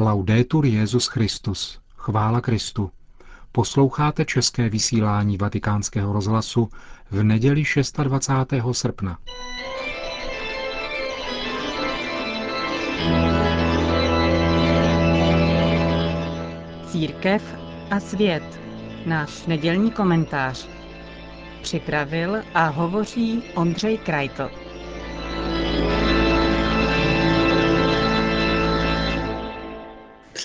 Laudetur Jezus Christus. Chvála Kristu. Posloucháte české vysílání Vatikánského rozhlasu v neděli 26. srpna. Církev a svět. Náš nedělní komentář. Připravil a hovoří Ondřej Krajtl.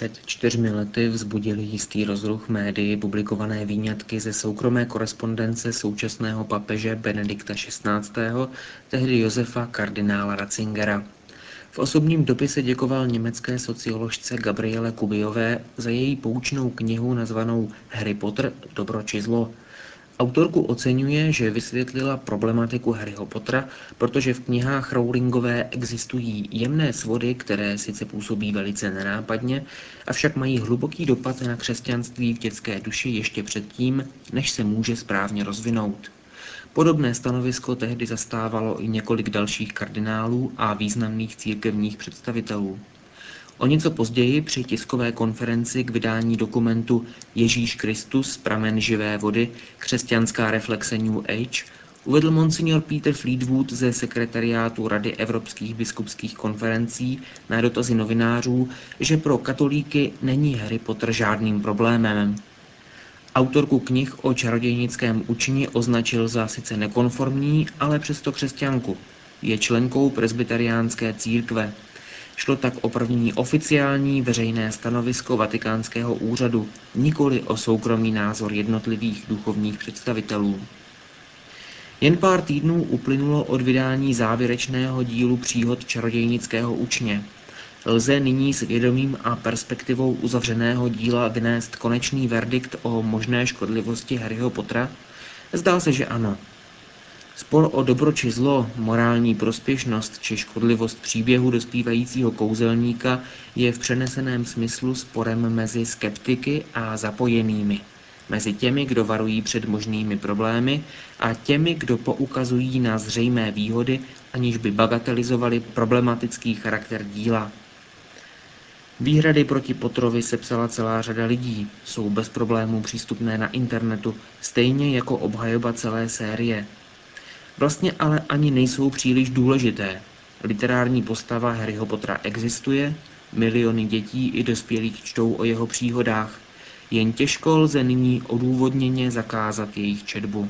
Před čtyřmi lety vzbudili jistý rozruch médii publikované výňatky ze soukromé korespondence současného papeže Benedikta XVI., tehdy Josefa kardinála Ratzingera. V osobním dopise děkoval německé socioložce Gabriele Kubiové za její poučnou knihu nazvanou Harry Potter – Dobro či zlo, Autorku oceňuje, že vysvětlila problematiku Harryho Pottera, protože v knihách Rowlingové existují jemné svody, které sice působí velice nenápadně, avšak mají hluboký dopad na křesťanství v dětské duši ještě předtím, než se může správně rozvinout. Podobné stanovisko tehdy zastávalo i několik dalších kardinálů a významných církevních představitelů. O něco později při tiskové konferenci k vydání dokumentu Ježíš Kristus, pramen živé vody, křesťanská reflexe New Age, uvedl monsignor Peter Fleetwood ze sekretariátu Rady evropských biskupských konferencí na dotazy novinářů, že pro katolíky není Harry Potter žádným problémem. Autorku knih o čarodějnickém učení označil za sice nekonformní, ale přesto křesťanku. Je členkou presbyteriánské církve. Šlo tak o první oficiální veřejné stanovisko vatikánského úřadu, nikoli o soukromý názor jednotlivých duchovních představitelů. Jen pár týdnů uplynulo od vydání závěrečného dílu příhod čarodějnického učně. Lze nyní s vědomím a perspektivou uzavřeného díla vynést konečný verdikt o možné škodlivosti Harryho Pottera? Zdá se, že ano. Spor o dobro či zlo, morální prospěšnost či škodlivost příběhu dospívajícího kouzelníka je v přeneseném smyslu sporem mezi skeptiky a zapojenými. Mezi těmi, kdo varují před možnými problémy a těmi, kdo poukazují na zřejmé výhody, aniž by bagatelizovali problematický charakter díla. Výhrady proti Potrovi sepsala celá řada lidí, jsou bez problémů přístupné na internetu, stejně jako obhajoba celé série. Vlastně ale ani nejsou příliš důležité. Literární postava Harryho Pottera existuje, miliony dětí i dospělých čtou o jeho příhodách, jen těžko lze nyní odůvodněně zakázat jejich četbu.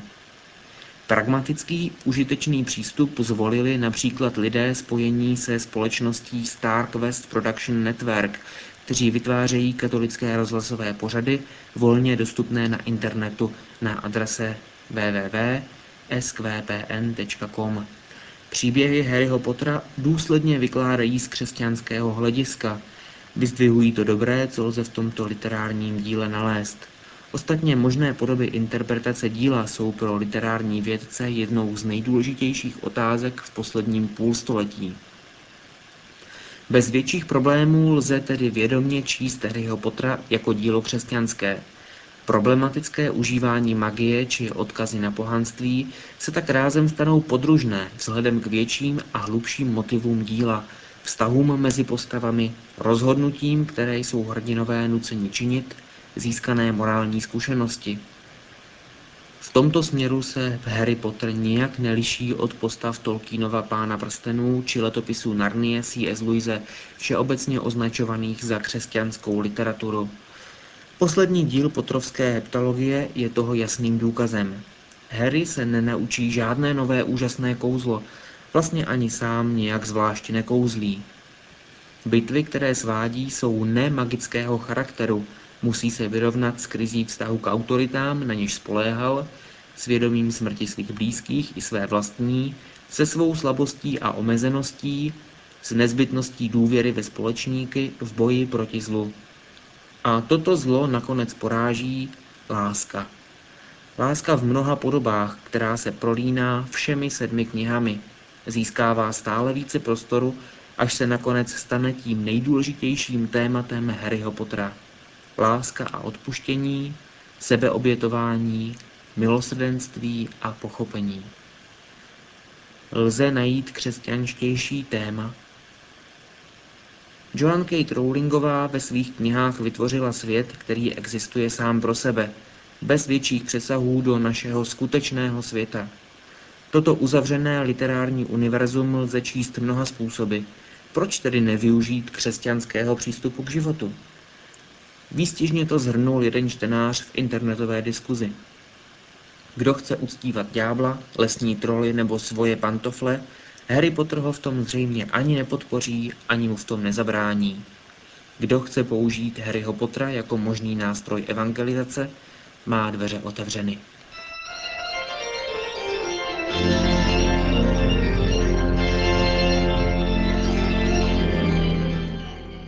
Pragmatický, užitečný přístup zvolili například lidé spojení se společností StarQuest Production Network, kteří vytvářejí katolické rozhlasové pořady volně dostupné na internetu na adrese www sqpn.com. Příběhy Harryho Pottera důsledně vykládají z křesťanského hlediska. Vyzdvihují to dobré, co lze v tomto literárním díle nalézt. Ostatně možné podoby interpretace díla jsou pro literární vědce jednou z nejdůležitějších otázek v posledním půlstoletí. Bez větších problémů lze tedy vědomě číst Harryho Pottera jako dílo křesťanské – Problematické užívání magie či odkazy na pohanství se tak rázem stanou podružné vzhledem k větším a hlubším motivům díla, vztahům mezi postavami, rozhodnutím, které jsou hrdinové nuceni činit, získané morální zkušenosti. V tomto směru se Harry Potter nijak neliší od postav Tolkienova Pána prstenů či letopisů Narnie C.S. Louise, všeobecně označovaných za křesťanskou literaturu. Poslední díl Potrovské heptalogie je toho jasným důkazem. Harry se nenaučí žádné nové úžasné kouzlo, vlastně ani sám nějak zvlášť nekouzlí. Bitvy, které svádí, jsou nemagického charakteru, musí se vyrovnat s krizí vztahu k autoritám, na něž spoléhal, svědomím smrti svých blízkých i své vlastní, se svou slabostí a omezeností, s nezbytností důvěry ve společníky v boji proti zlu. A toto zlo nakonec poráží láska. Láska v mnoha podobách, která se prolíná všemi sedmi knihami, získává stále více prostoru, až se nakonec stane tím nejdůležitějším tématem Harryho Pottera. Láska a odpuštění, sebeobětování, milosrdenství a pochopení. Lze najít křesťanštější téma Joan Kate Rowlingová ve svých knihách vytvořila svět, který existuje sám pro sebe, bez větších přesahů do našeho skutečného světa. Toto uzavřené literární univerzum lze číst mnoha způsoby. Proč tedy nevyužít křesťanského přístupu k životu? Výstižně to zhrnul jeden čtenář v internetové diskuzi. Kdo chce uctívat ďábla, lesní troly nebo svoje pantofle, Harry Potter ho v tom zřejmě ani nepodpoří, ani mu v tom nezabrání. Kdo chce použít Harryho Pottera jako možný nástroj evangelizace, má dveře otevřeny.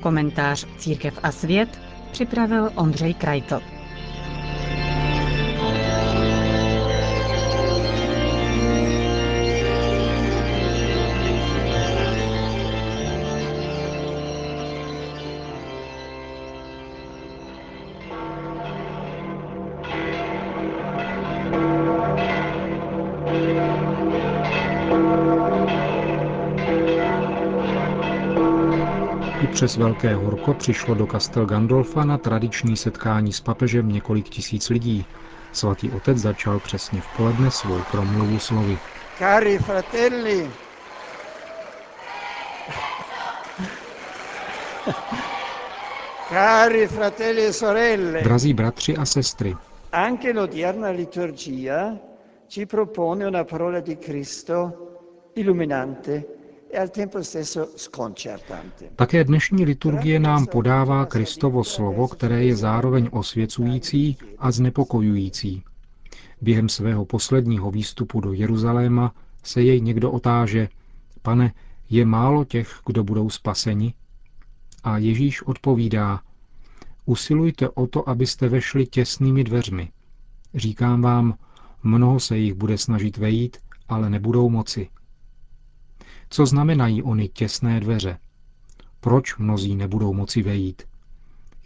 Komentář Církev a svět připravil Ondřej Krajto. Přes velké horko přišlo do Castel Gandolfa na tradiční setkání s papežem několik tisíc lidí. Svatý otec začal přesně v poledne svou promluvu slovy. Cari fratelli, cari fratelli e sorelle, Drazí bratři a sestry, anche l'odierna liturgia ci propone una parola di Cristo illuminante e také dnešní liturgie nám podává Kristovo slovo, které je zároveň osvěcující a znepokojující. Během svého posledního výstupu do Jeruzaléma se jej někdo otáže, pane, je málo těch, kdo budou spaseni? A Ježíš odpovídá, usilujte o to, abyste vešli těsnými dveřmi. Říkám vám, mnoho se jich bude snažit vejít, ale nebudou moci. Co znamenají ony těsné dveře? Proč mnozí nebudou moci vejít?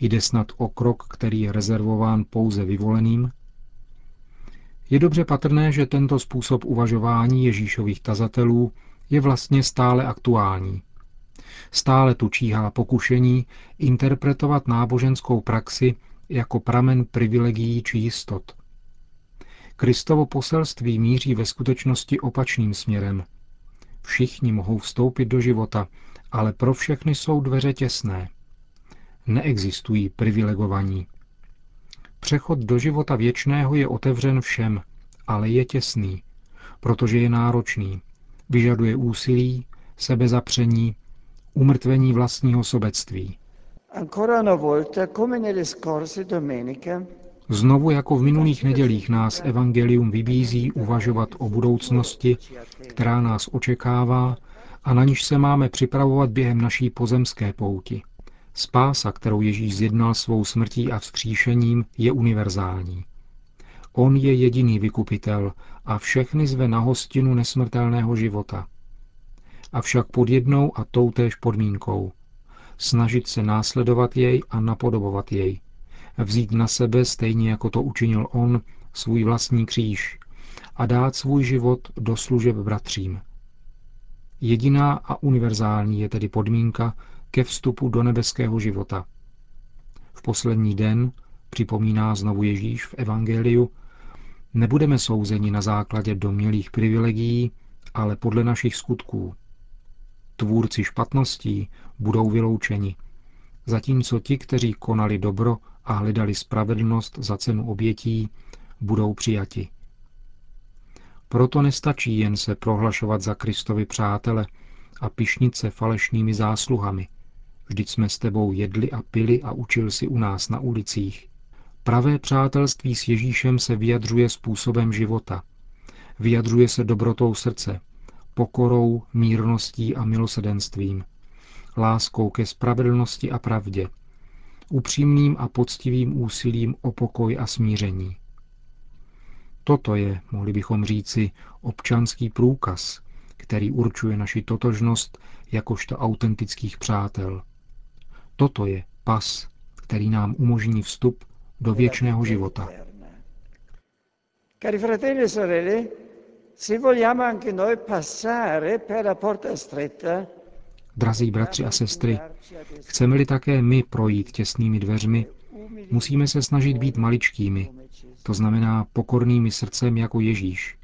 Jde snad o krok, který je rezervován pouze vyvoleným? Je dobře patrné, že tento způsob uvažování Ježíšových tazatelů je vlastně stále aktuální. Stále tu číhá pokušení interpretovat náboženskou praxi jako pramen privilegií či jistot. Kristovo poselství míří ve skutečnosti opačným směrem. Všichni mohou vstoupit do života, ale pro všechny jsou dveře těsné. Neexistují privilegovaní. Přechod do života věčného je otevřen všem, ale je těsný, protože je náročný, vyžaduje úsilí, sebezapření, umrtvení vlastního sobectví. Ancora una volta, come nelle scorse domeniche, Znovu jako v minulých nedělích nás Evangelium vybízí uvažovat o budoucnosti, která nás očekává a na níž se máme připravovat během naší pozemské pouti. Spása, kterou Ježíš zjednal svou smrtí a vzkříšením, je univerzální. On je jediný vykupitel a všechny zve na hostinu nesmrtelného života. Avšak pod jednou a toutéž podmínkou. Snažit se následovat jej a napodobovat jej. Vzít na sebe, stejně jako to učinil on, svůj vlastní kříž a dát svůj život do služeb bratřím. Jediná a univerzální je tedy podmínka ke vstupu do nebeského života. V poslední den, připomíná znovu Ježíš v Evangeliu, nebudeme souzeni na základě domělých privilegií, ale podle našich skutků. Tvůrci špatností budou vyloučeni, zatímco ti, kteří konali dobro a hledali spravedlnost za cenu obětí, budou přijati. Proto nestačí jen se prohlašovat za Kristovi přátele a pišnit se falešnými zásluhami. Vždyť jsme s tebou jedli a pili a učil si u nás na ulicích. Pravé přátelství s Ježíšem se vyjadřuje způsobem života. Vyjadřuje se dobrotou srdce, pokorou, mírností a milosedenstvím, láskou ke spravedlnosti a pravdě, upřímným a poctivým úsilím o pokoj a smíření. Toto je, mohli bychom říci, občanský průkaz, který určuje naši totožnost jakožto autentických přátel. Toto je pas, který nám umožní vstup do věčného života. Cari fratelli e sorelle, se vogliamo anche noi passare per la porta stretta, Drazí bratři a sestry, chceme-li také my projít těsnými dveřmi, musíme se snažit být maličkými, to znamená pokornými srdcem jako Ježíš,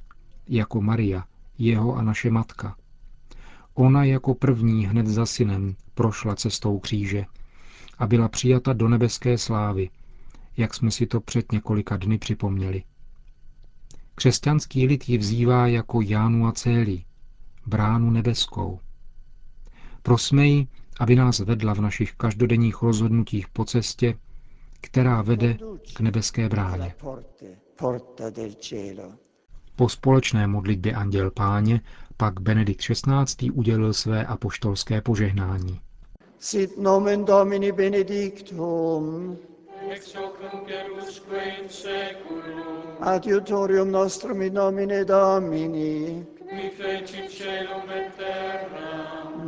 jako Maria, jeho a naše matka. Ona jako první hned za synem prošla cestou kříže a byla přijata do nebeské slávy, jak jsme si to před několika dny připomněli. Křesťanský lid ji vzývá jako Jánu a Céli, bránu nebeskou. Prosme ji, aby nás vedla v našich každodenních rozhodnutích po cestě, která vede k nebeské bráně. Po společné modlitbě Anděl Páně pak Benedikt XVI. udělil své apoštolské požehnání. Sit nomen Domini benedictum. Ex hoc nunc erusque in seculum. Adiutorium nostrum in nomine Domini. Qui fecit celum et terram.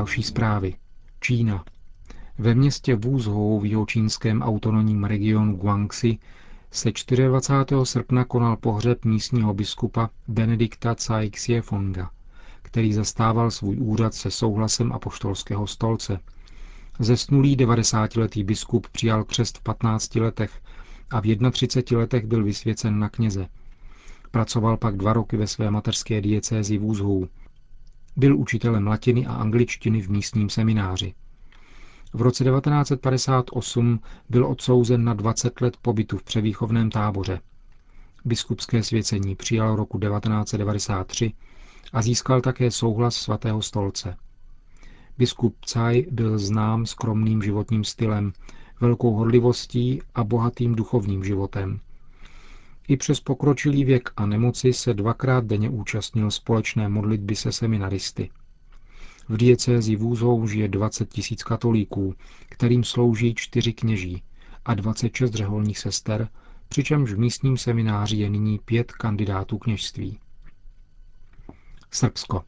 Další zprávy. Čína. Ve městě Wuzhou v jihočínském autonomním regionu Guangxi se 24. srpna konal pohřeb místního biskupa Benedikta Tsai Xiaofonga, který zastával svůj úřad se souhlasem apoštolského stolce. Zesnulý 90-letý biskup přijal křest v 15 letech a v 31 letech byl vysvěcen na kněze. Pracoval pak dva roky ve své mateřské diecézi Wuzhou. Byl učitelem latiny a angličtiny v místním semináři. V roce 1958 byl odsouzen na 20 let pobytu v převýchovném táboře. Biskupské svěcení přijal roku 1993 a získal také souhlas svatého stolce. Biskup Caj byl znám skromným životním stylem, velkou horlivostí a bohatým duchovním životem. I přes pokročilý věk a nemoci se dvakrát denně účastnil společné modlitby se seminaristy. V diecézi Vůzou žije 20 tisíc katolíků, kterým slouží čtyři kněží a 26 řeholních sester, přičemž v místním semináři je nyní pět kandidátů kněžství. Srbsko.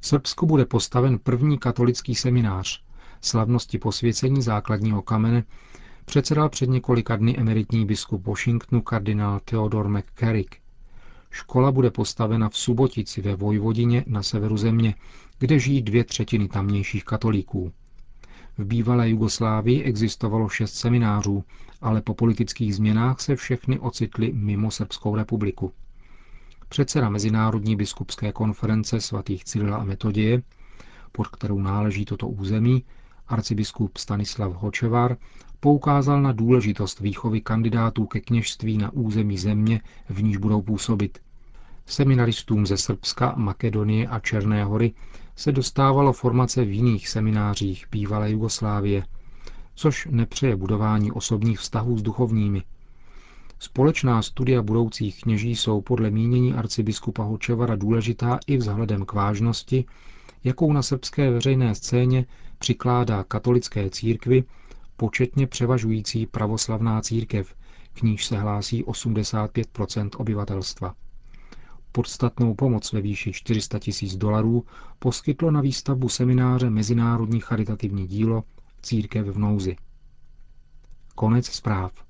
V Srbsku bude postaven první katolický seminář. Slavnosti posvěcení základního kamene předsedal před několika dny emeritní biskup Washingtonu kardinál Theodor McCarrick. Škola bude postavena v Subotici ve Vojvodině na severu země, kde žijí dvě třetiny tamnějších katolíků. V bývalé Jugoslávii existovalo šest seminářů, ale po politických změnách se všechny ocitly mimo Srbskou republiku. Předseda Mezinárodní biskupské konference svatých Cyrila a Metodie, pod kterou náleží toto území, arcibiskup Stanislav Hočevar, poukázal na důležitost výchovy kandidátů ke kněžství na území země, v níž budou působit. Seminaristům ze Srbska, Makedonie a Černé hory se dostávalo formace v jiných seminářích bývalé Jugoslávie, což nepřeje budování osobních vztahů s duchovními. Společná studia budoucích kněží jsou podle mínění arcibiskupa Hočevara důležitá i vzhledem k vážnosti, jakou na srbské veřejné scéně přikládá katolické církvi početně převažující pravoslavná církev, k níž se hlásí 85% obyvatelstva. Podstatnou pomoc ve výši 400 tisíc dolarů poskytlo na výstavbu semináře Mezinárodní charitativní dílo Církev v nouzi. Konec zpráv.